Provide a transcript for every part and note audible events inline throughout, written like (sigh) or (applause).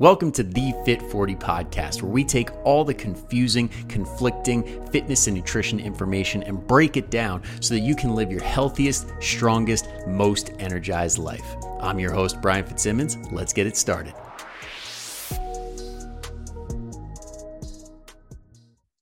Welcome to the Fit 40 podcast, where we take all the confusing, conflicting fitness and nutrition information and break it down so that you can live your healthiest, strongest, most energized life. I'm your host, Brian Fitzsimmons. Let's get it started.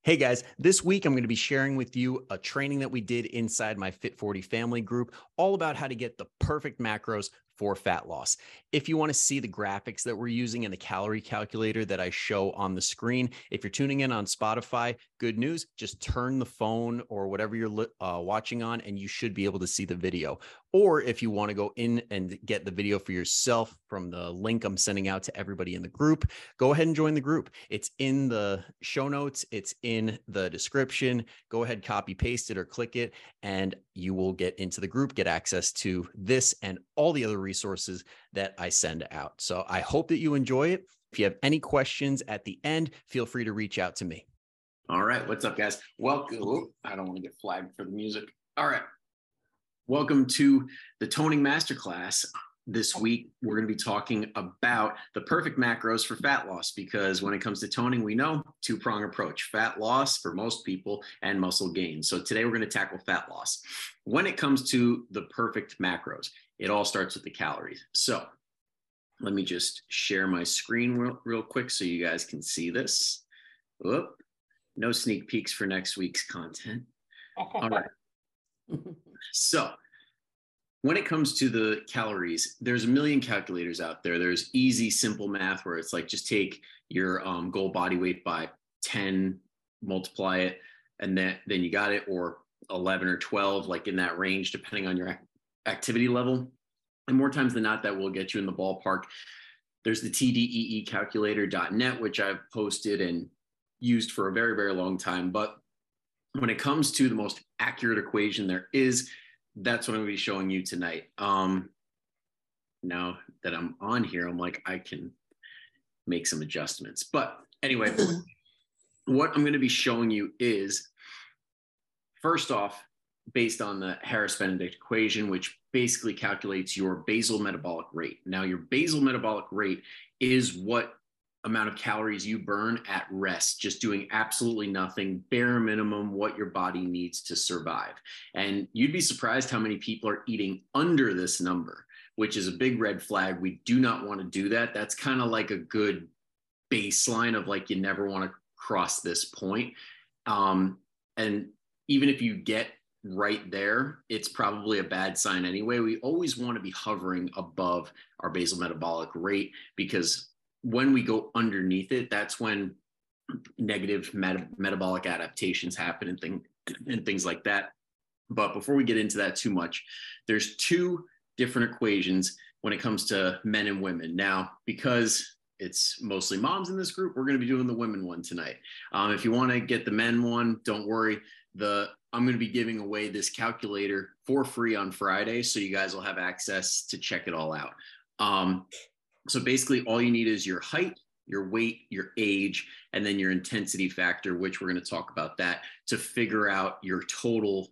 Hey guys, this week I'm going to be sharing with you a training that we did inside my Fit 40 family group, all about how to get the perfect macros for fat loss. If you want to see the graphics that we're using in the calorie calculator that I show on the screen, if you're tuning in on Spotify, good news, just turn the phone or whatever you're uh, watching on and you should be able to see the video. Or if you want to go in and get the video for yourself from the link I'm sending out to everybody in the group, go ahead and join the group. It's in the show notes, it's in the description. Go ahead, copy paste it or click it, and you will get into the group, get access to this and all the other resources that I send out. So I hope that you enjoy it. If you have any questions at the end, feel free to reach out to me. All right. What's up, guys? Welcome. I don't want to get flagged for the music. All right. Welcome to the Toning Masterclass. This week, we're going to be talking about the perfect macros for fat loss because when it comes to toning, we know two prong approach fat loss for most people and muscle gain. So, today we're going to tackle fat loss. When it comes to the perfect macros, it all starts with the calories. So, let me just share my screen real, real quick so you guys can see this. Whoop. No sneak peeks for next week's content. (laughs) All right. So, when it comes to the calories, there's a million calculators out there. There's easy, simple math where it's like just take your um, goal body weight by 10, multiply it, and then then you got it, or 11 or 12, like in that range, depending on your activity level. And more times than not, that will get you in the ballpark. There's the TDEEcalculator.net, which I've posted and used for a very, very long time. But when it comes to the most accurate equation there is, that's what I'm going to be showing you tonight. Um, now that I'm on here, I'm like, I can make some adjustments. But anyway, (clears throat) what I'm going to be showing you is first off, based on the Harris Benedict equation, which basically calculates your basal metabolic rate. Now, your basal metabolic rate is what amount of calories you burn at rest, just doing absolutely nothing, bare minimum, what your body needs to survive. And you'd be surprised how many people are eating under this number, which is a big red flag. We do not want to do that. That's kind of like a good baseline of like, you never want to cross this point. Um, and even if you get right there, it's probably a bad sign anyway. We always want to be hovering above our basal metabolic rate because when we go underneath it, that's when negative met- metabolic adaptations happen and, thing, and things like that. But before we get into that too much, there's two different equations when it comes to men and women. Now, because it's mostly moms in this group, we're going to be doing the women one tonight. Um, if you want to get the men one, don't worry. The I'm going to be giving away this calculator for free on Friday, so you guys will have access to check it all out. Um, so basically, all you need is your height, your weight, your age, and then your intensity factor, which we're going to talk about that to figure out your total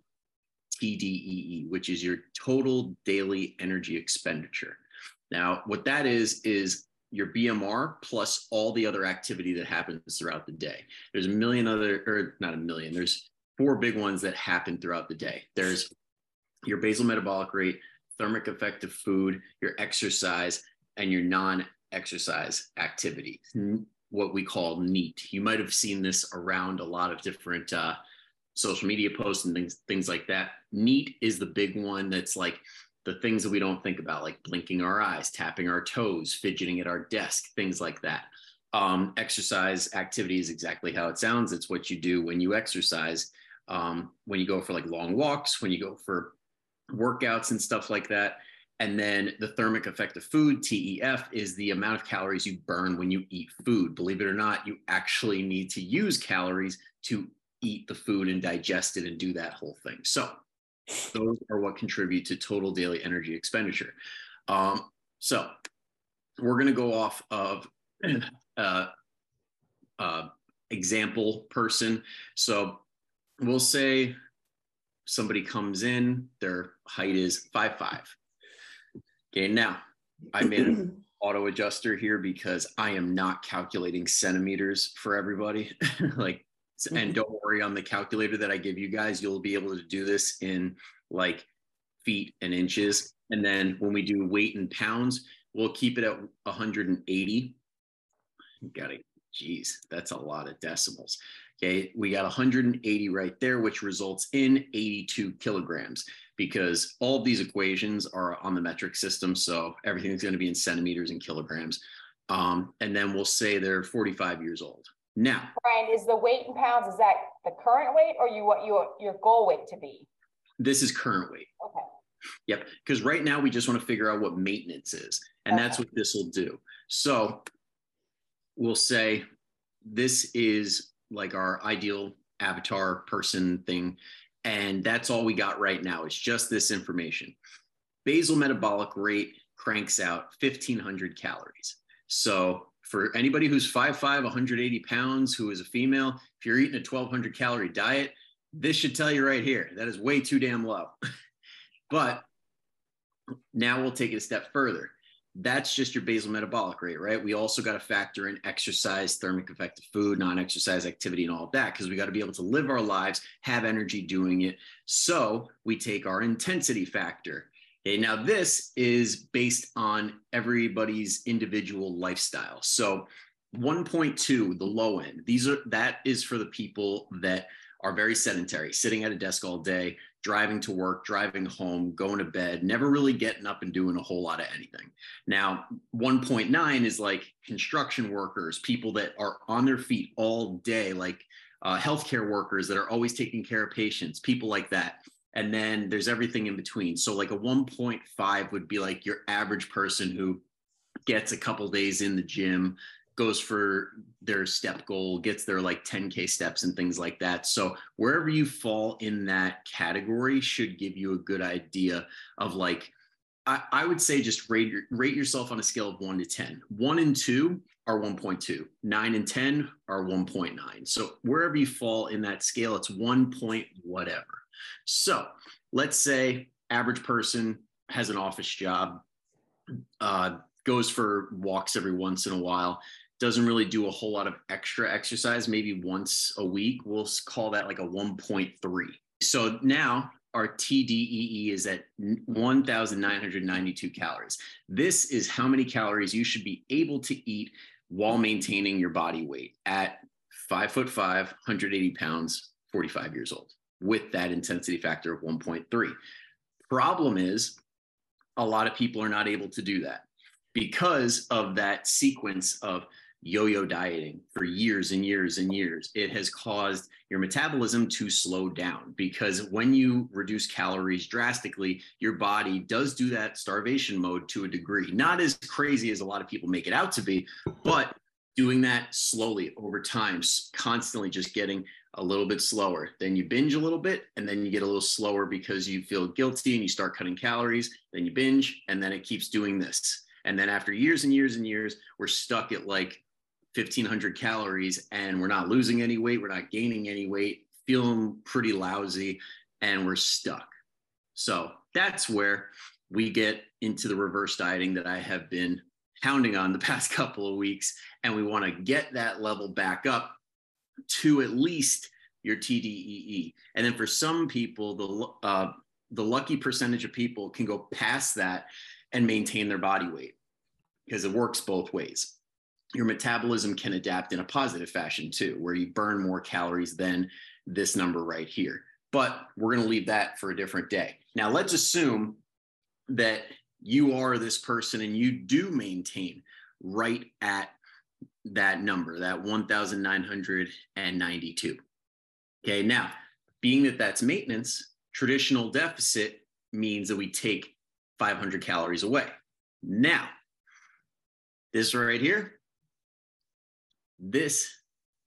TDEE, which is your total daily energy expenditure. Now, what that is, is your BMR plus all the other activity that happens throughout the day. There's a million other, or not a million, there's four big ones that happen throughout the day. There's your basal metabolic rate, thermic effect of food, your exercise, and your non exercise activity, what we call NEAT. You might have seen this around a lot of different uh, social media posts and things, things like that. NEAT is the big one that's like the things that we don't think about, like blinking our eyes, tapping our toes, fidgeting at our desk, things like that. Um, exercise activity is exactly how it sounds. It's what you do when you exercise, um, when you go for like long walks, when you go for workouts and stuff like that. And then the thermic effect of food, TEF, is the amount of calories you burn when you eat food. Believe it or not, you actually need to use calories to eat the food and digest it and do that whole thing. So, those are what contribute to total daily energy expenditure. Um, so, we're going to go off of (clears throat) uh, uh, example person. So, we'll say somebody comes in, their height is five five Okay, now I made an (clears throat) auto adjuster here because I am not calculating centimeters for everybody. (laughs) like, mm-hmm. and don't worry on the calculator that I give you guys, you'll be able to do this in like feet and inches. And then when we do weight in pounds, we'll keep it at 180. Got it. Geez, that's a lot of decimals. Okay, we got 180 right there, which results in 82 kilograms because all of these equations are on the metric system. So everything's going to be in centimeters and kilograms. Um, and then we'll say they're 45 years old. Now, Brian, is the weight in pounds, is that the current weight or you what your your goal weight to be? This is current weight. Okay. Yep. Because right now we just want to figure out what maintenance is. And okay. that's what this will do. So we'll say this is like our ideal avatar person thing. And that's all we got right now. It's just this information. Basal metabolic rate cranks out 1500 calories. So for anybody who's 5'5, 180 pounds, who is a female, if you're eating a 1200 calorie diet, this should tell you right here that is way too damn low. (laughs) but now we'll take it a step further that's just your basal metabolic rate, right? We also got to factor in exercise, thermic effect of food, non exercise activity, and all of that because we got to be able to live our lives, have energy doing it. So we take our intensity factor. Okay, now this is based on everybody's individual lifestyle. So 1.2, the low end, these are that is for the people that are very sedentary, sitting at a desk all day, driving to work, driving home, going to bed, never really getting up and doing a whole lot of anything. Now, 1.9 is like construction workers, people that are on their feet all day, like uh, healthcare workers that are always taking care of patients, people like that. And then there's everything in between. So, like a 1.5 would be like your average person who gets a couple days in the gym, goes for their step goal, gets their like 10K steps and things like that. So wherever you fall in that category should give you a good idea of like, I, I would say just rate, rate yourself on a scale of one to 10. One and two are 1.2, nine and 10 are 1.9. So wherever you fall in that scale, it's one point whatever. So let's say average person has an office job, uh, goes for walks every once in a while doesn't really do a whole lot of extra exercise, maybe once a week. We'll call that like a 1.3. So now our TDEE is at 1,992 calories. This is how many calories you should be able to eat while maintaining your body weight at five foot five, 180 pounds, 45 years old with that intensity factor of 1.3. Problem is, a lot of people are not able to do that because of that sequence of yo-yo dieting for years and years and years. It has caused your metabolism to slow down because when you reduce calories drastically your body does do that starvation mode to a degree. Not as crazy as a lot of people make it out to be but doing that slowly over time constantly just getting a little bit slower. Then you binge a little bit and then you get a little slower because you feel guilty and you start cutting calories. Then you binge and then it keeps doing this. And then after years and years and years we're stuck at like 1500 calories and we're not losing any weight, we're not gaining any weight, feeling pretty lousy, and we're stuck. So that's where we get into the reverse dieting that I have been pounding on the (laughs) past couple of weeks. And we want to get that level back up to at least your TDEE. And then for some people, the, uh, the lucky percentage of people can go past that and maintain their body weight because it works both ways your metabolism can adapt in a positive fashion too, where you burn more calories than this number right here. But we're going to leave that for a different day. Now, let's assume that you are this person and you do maintain right at that number, that 1,992. Okay, now, being that that's maintenance, traditional deficit means that we take 500 calories away. Now, this right here, this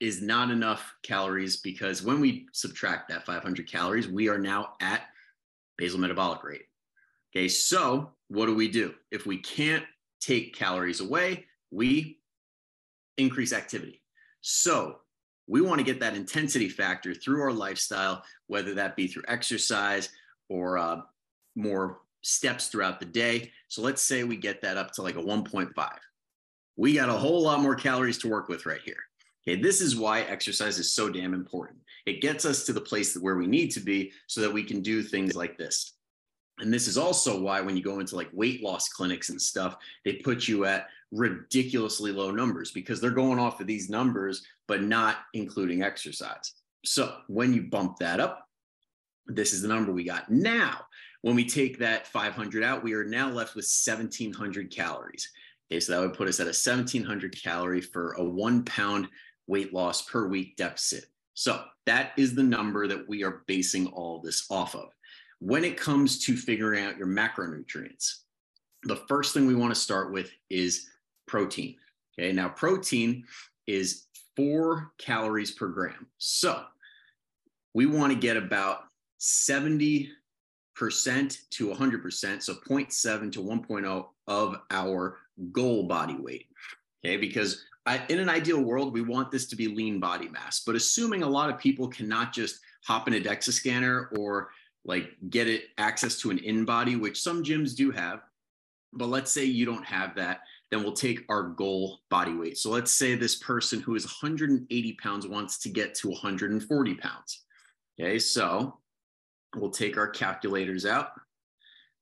is not enough calories because when we subtract that 500 calories, we are now at basal metabolic rate. Okay, so what do we do? If we can't take calories away, we increase activity. So we want to get that intensity factor through our lifestyle, whether that be through exercise or uh, more steps throughout the day. So let's say we get that up to like a 1.5. We got a whole lot more calories to work with right here. Okay, this is why exercise is so damn important. It gets us to the place where we need to be so that we can do things like this. And this is also why when you go into like weight loss clinics and stuff, they put you at ridiculously low numbers because they're going off of these numbers, but not including exercise. So when you bump that up, this is the number we got. Now, when we take that 500 out, we are now left with 1700 calories. Okay, so that would put us at a 1700 calorie for a one pound weight loss per week deficit. So that is the number that we are basing all this off of. When it comes to figuring out your macronutrients, the first thing we want to start with is protein. Okay, now protein is four calories per gram. So we want to get about 70% to 100%, so 0.7 to 1.0 of our goal body weight. Okay, because I, in an ideal world, we want this to be lean body mass, but assuming a lot of people cannot just hop in a DEXA scanner or like get it access to an InBody, which some gyms do have. But let's say you don't have that, then we'll take our goal body weight. So let's say this person who is 180 pounds wants to get to 140 pounds. Okay, so we'll take our calculators out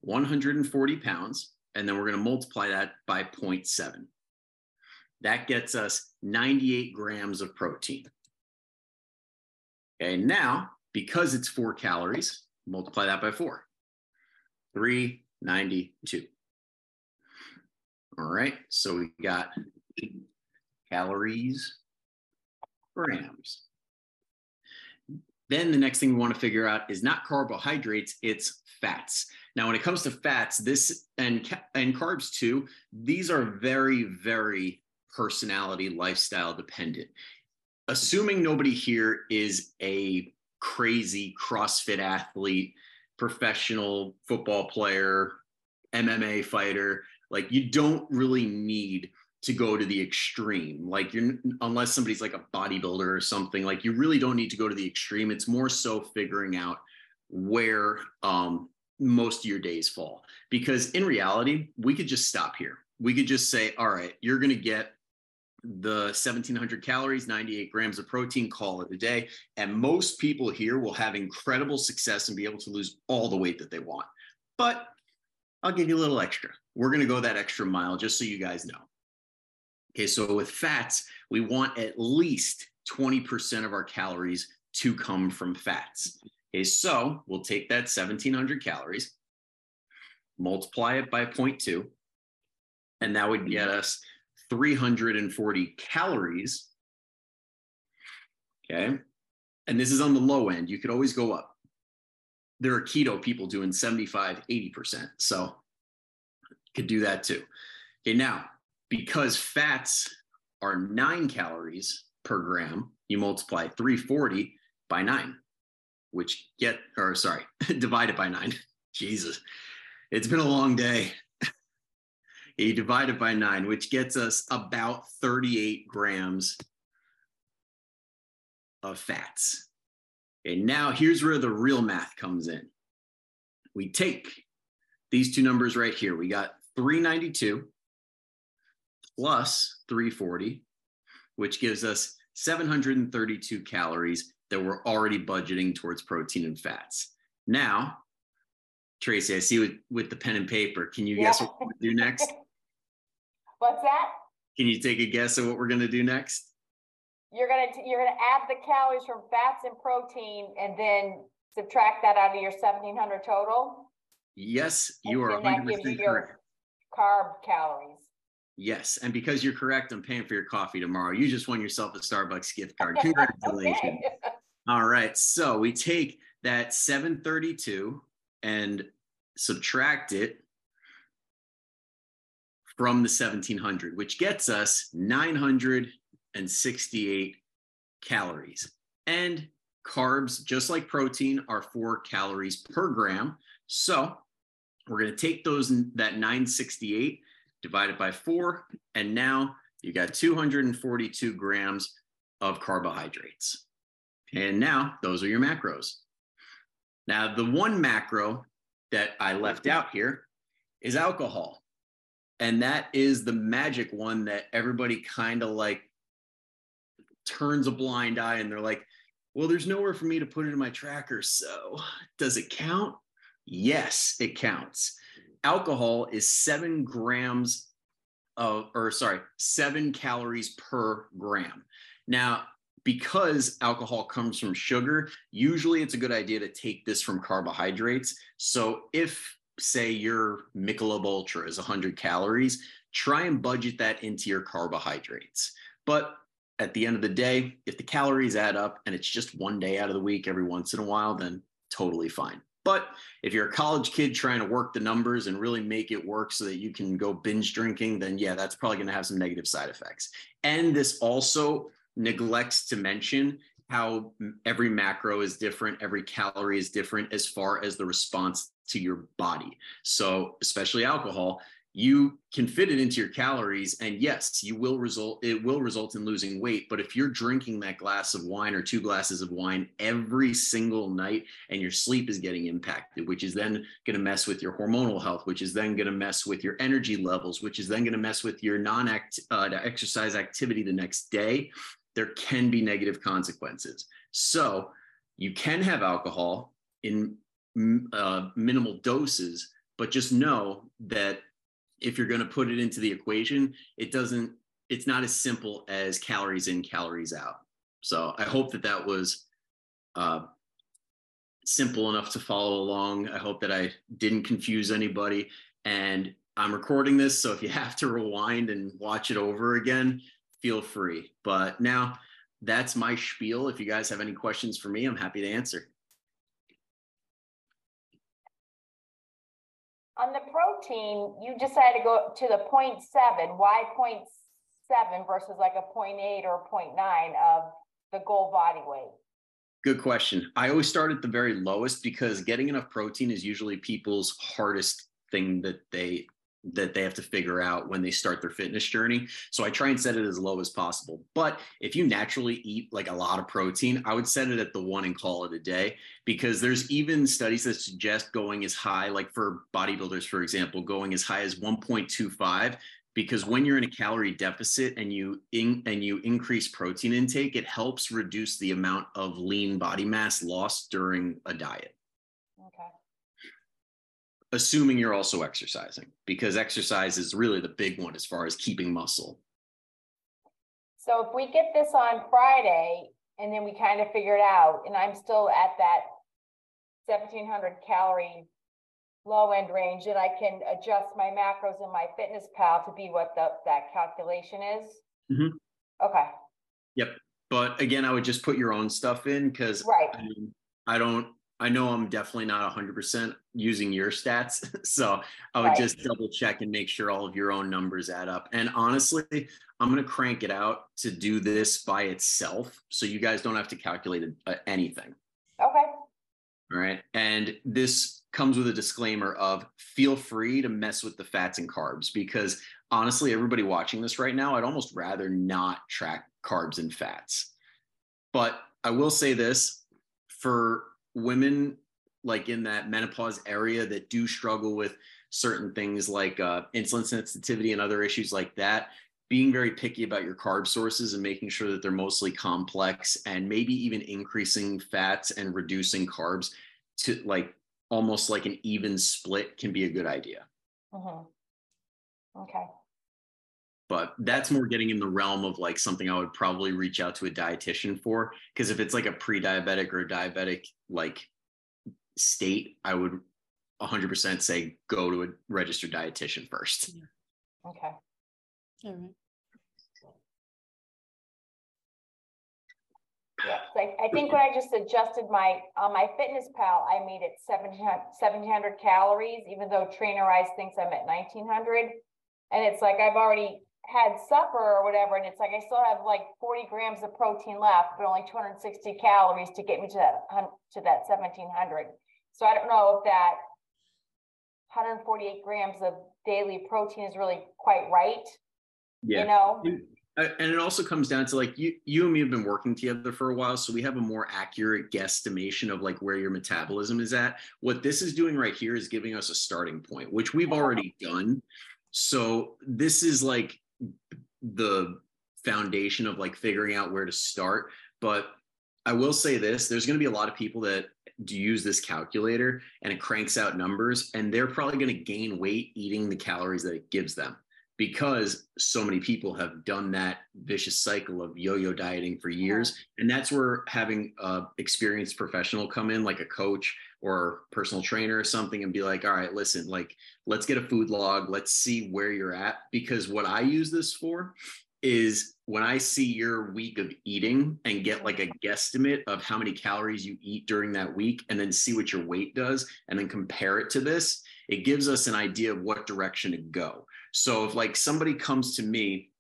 140 pounds, and then we're going to multiply that by 0.7. That gets us 98 grams of protein. Okay, now because it's four calories, multiply that by four 392. All right, so we got calories, grams. Then the next thing we want to figure out is not carbohydrates, it's fats. Now, when it comes to fats, this and and carbs too, these are very, very personality, lifestyle dependent. Assuming nobody here is a crazy CrossFit athlete, professional football player, MMA fighter, like you don't really need to go to the extreme. Like you're unless somebody's like a bodybuilder or something, like you really don't need to go to the extreme. It's more so figuring out where um, most of your days fall. Because in reality, we could just stop here. We could just say, all right, you're going to get the 1700 calories, 98 grams of protein, call it a day. And most people here will have incredible success and be able to lose all the weight that they want. But I'll give you a little extra. We're going to go that extra mile just so you guys know. Okay, so with fats, we want at least 20% of our calories to come from fats. Okay, so we'll take that 1700 calories, multiply it by 0.2, and that would get us 340 calories. Okay. And this is on the low end. You could always go up. There are keto people doing 75, 80%. So could do that too. Okay. Now, because fats are nine calories per gram, you multiply 340 by nine, which get, or sorry, (laughs) divide it by nine. (laughs) Jesus, it's been a long day (laughs) you divide it by nine, which gets us about 38 grams of fats. And now here's where the real math comes in. We take these two numbers right here. We got 392 plus 340, which gives us 732 calories that we're already budgeting towards protein and fats. Now, Tracy, I see with, with the pen and paper. Can you yeah. guess what we're do next? (laughs) What's that? Can you take a guess at what we're going to do next? You're going to you're going to add the calories from fats and protein, and then subtract that out of your 1700 total. Yes, you and are 100 that gives you your carb calories. Yes, and because you're correct, I'm paying for your coffee tomorrow. You just won yourself a Starbucks gift card. (laughs) Congratulations! okay. All right, so we take that 732 and subtract it from the 1700, which gets us 968 calories. And carbs, just like protein, are four calories per gram. So we're going to take those that 968 divided by four, and now you got 242 grams of carbohydrates. And now those are your macros. Now, the one macro that I left out here is alcohol. And that is the magic one that everybody kind of like turns a blind eye and they're like, well, there's nowhere for me to put it in my tracker. So does it count? Yes, it counts. Alcohol is seven grams of, or sorry, seven calories per gram. Now, because alcohol comes from sugar, usually it's a good idea to take this from carbohydrates. So if say your Michelob Ultra is 100 calories, try and budget that into your carbohydrates. But at the end of the day, if the calories add up and it's just one day out of the week every once in a while, then totally fine. But if you're a college kid trying to work the numbers and really make it work so that you can go binge drinking, then yeah, that's probably going to have some negative side effects. And this also neglects to mention how every macro is different, every calorie is different as far as the response to your body. So, especially alcohol, you can fit it into your calories and yes you will result it will result in losing weight but if you're drinking that glass of wine or two glasses of wine every single night and your sleep is getting impacted which is then going to mess with your hormonal health which is then going to mess with your energy levels which is then going to mess with your non-act uh, exercise activity the next day there can be negative consequences. So you can have alcohol in uh, minimal doses but just know that if you're going to put it into the equation, it doesn't, it's not as simple as calories in, calories out. So I hope that that was uh, simple enough to follow along. I hope that I didn't confuse anybody. And I'm recording this, so if you (laughs) have to rewind and watch it over again, feel free. But now that's my spiel. If you guys have any questions for me, I'm happy to answer. On the protein, you decided to go to the 0.7. Why 0.7 versus like a 0.8 or 0.9 of the goal body weight? Good question. I always start at the very lowest because getting enough protein is usually people's hardest thing that they that they have to figure out when they start their fitness journey. So I try and set it as low as possible. But if you naturally eat like a lot of protein, I would set it at the one and call it a day because there's even studies that suggest going as high, like for bodybuilders, for example, going as high as 1.25 because when you're in a calorie deficit and you in, and you increase protein intake it helps reduce the amount of lean body mass lost during a diet assuming you're also exercising because exercise is really the big one as far as keeping muscle. So if we get this on Friday and then we kind of figure it out, and I'm still at that 1700 calorie low end range, and I can adjust my macros in my fitness pal to be what the, that calculation is. Mm-hmm. Okay. Yep. But again, I would just put your own stuff in because right. I, I don't I know I'm definitely not 100% using your stats. (laughs) So I would right. just double check and make sure all of your own numbers add up. And honestly, I'm going to crank it out to do this by itself. So you guys don't have to calculate uh, anything. Okay. All right. And this comes with a disclaimer of feel free to mess with the fats and carbs because honestly, everybody watching this right now, I'd almost rather not track carbs and fats. But I will say this for women like in that menopause area that do struggle with certain things like uh, insulin sensitivity and other issues like that being very picky about your carb sources and making sure that they're mostly complex and maybe even increasing fats and reducing carbs to like almost like an even split can be a good idea. Mm-hmm. Okay but that's more getting in the realm of like something I would probably reach out to a dietitian for. Because if it's like a pre-diabetic or diabetic like state, I would 100% say go to a registered dietitian first. Okay. All right. Yeah, I, I think when I just adjusted my on my fitness pal, I made it 1700 calories, even though Trainerize thinks I'm at 1900. And it's like I've already had supper or whatever, and it's like I still have like 40 grams of protein left, but only 260 calories to get me to that to that 1700. So I don't know if that 148 grams of daily protein is really quite right. Yeah. You know, uh, and it also comes down to like you you and me have been working together for a while so we have a more accurate guesstimation of like where your metabolism is at what this is doing right here is giving us a starting point which we've already done so this is like the foundation of like figuring out where to start. But i will say this there's going to be a lot of people that do use this calculator and it cranks out numbers and they're probably going to gain weight eating the calories that it gives them because so many people have done that vicious cycle of yo-yo dieting for years. And that's where having a experienced professional come in like a coach or personal trainer or something and be like all right listen like let's get a food log. Let's see where you're at. Because what i use this for is when i see your week of eating and get like a guesstimate of how many calories you eat during that week and then see what your weight does and then compare it to this it gives us an idea of what direction to go so if like somebody comes to me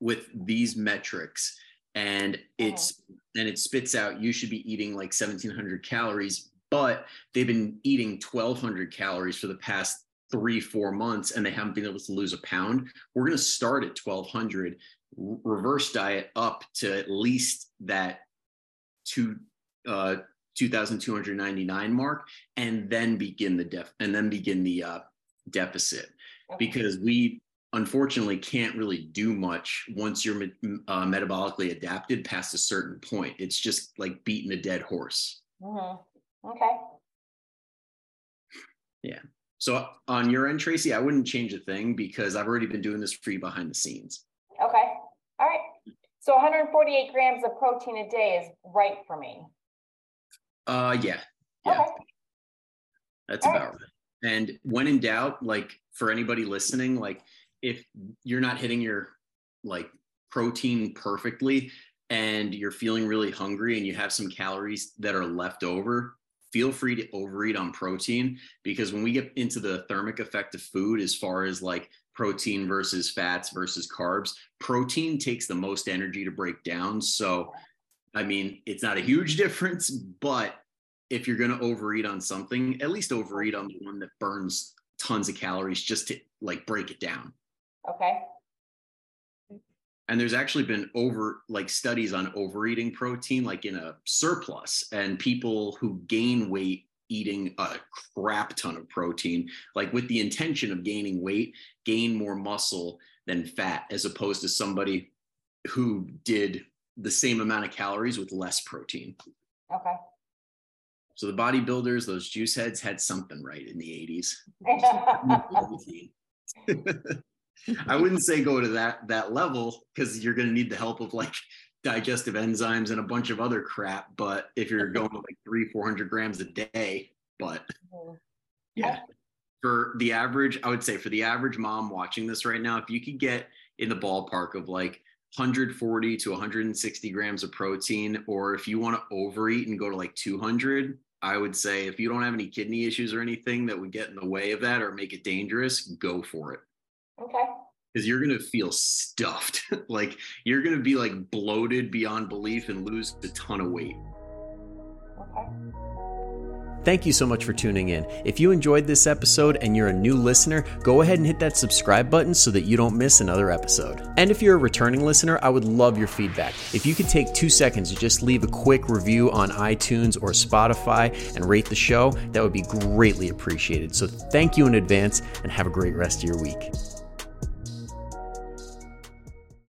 with these metrics and it's and it spits out you should be eating like 1700 calories, but they've been eating 1200 calories for the past three, four months and they haven't been able to lose a pound, we're going to start at 1200, reverse diet up to at least that two, uh, 2299 mark and then begin the def and then begin the uh, deficit because we unfortunately can't really do much once you're uh, metabolically adapted past a certain point. It's just like beating a dead horse. Mm-hmm. Okay. Yeah. So on your end, Tracy, I wouldn't change a thing because I've already been doing this for you behind the scenes. Okay. All right. So 148 grams of protein a day is right for me. Uh, yeah. Yeah. Okay. That's All about right. right. And when in doubt, like for anybody listening, like if you're not hitting your like protein perfectly and you're feeling really hungry and you have some calories that are left over, feel free to overeat on protein because when we get into the thermic effect of food, as far as like protein versus fats versus carbs, protein takes the most energy to break down. So, I mean, it's not a huge (laughs) difference, but if you're going to overeat on something, at least overeat on the one that burns tons of calories just to like break it down. Okay. And there's actually been over like studies on overeating protein, like in a surplus, and people who gain weight eating a crap ton of protein, like with the intention of gaining weight, gain more muscle than fat, as opposed to somebody who did the same amount of calories with less protein. Okay. So the bodybuilders, those juice heads had something right in the 80s. (laughs) I wouldn't say go to that that level because you're going to need the help of like digestive enzymes and a bunch of other crap. But if you're going to like three, four hundred grams a day, but mm-hmm. yeah, for the average, I would say for the average mom watching this right now, if you could get in the ballpark of like 140 to 160 grams of protein, or if you want to overeat and go to like 200, I would say if you don't have any kidney issues or anything that would get in the way of that or make it dangerous, go for it. Okay. Because you're gonna feel stuffed. (laughs) like you're gonna be like bloated beyond belief and lose a ton of weight. Thank you so much for tuning in. If you enjoyed this episode and you're a new listener, go ahead and hit that subscribe button so that you don't miss another episode. And if you're a returning listener, I would love your feedback. If you could take two seconds to just leave a quick review on iTunes or Spotify and rate the show, that would be greatly appreciated. So thank you in advance and have a great rest of your week.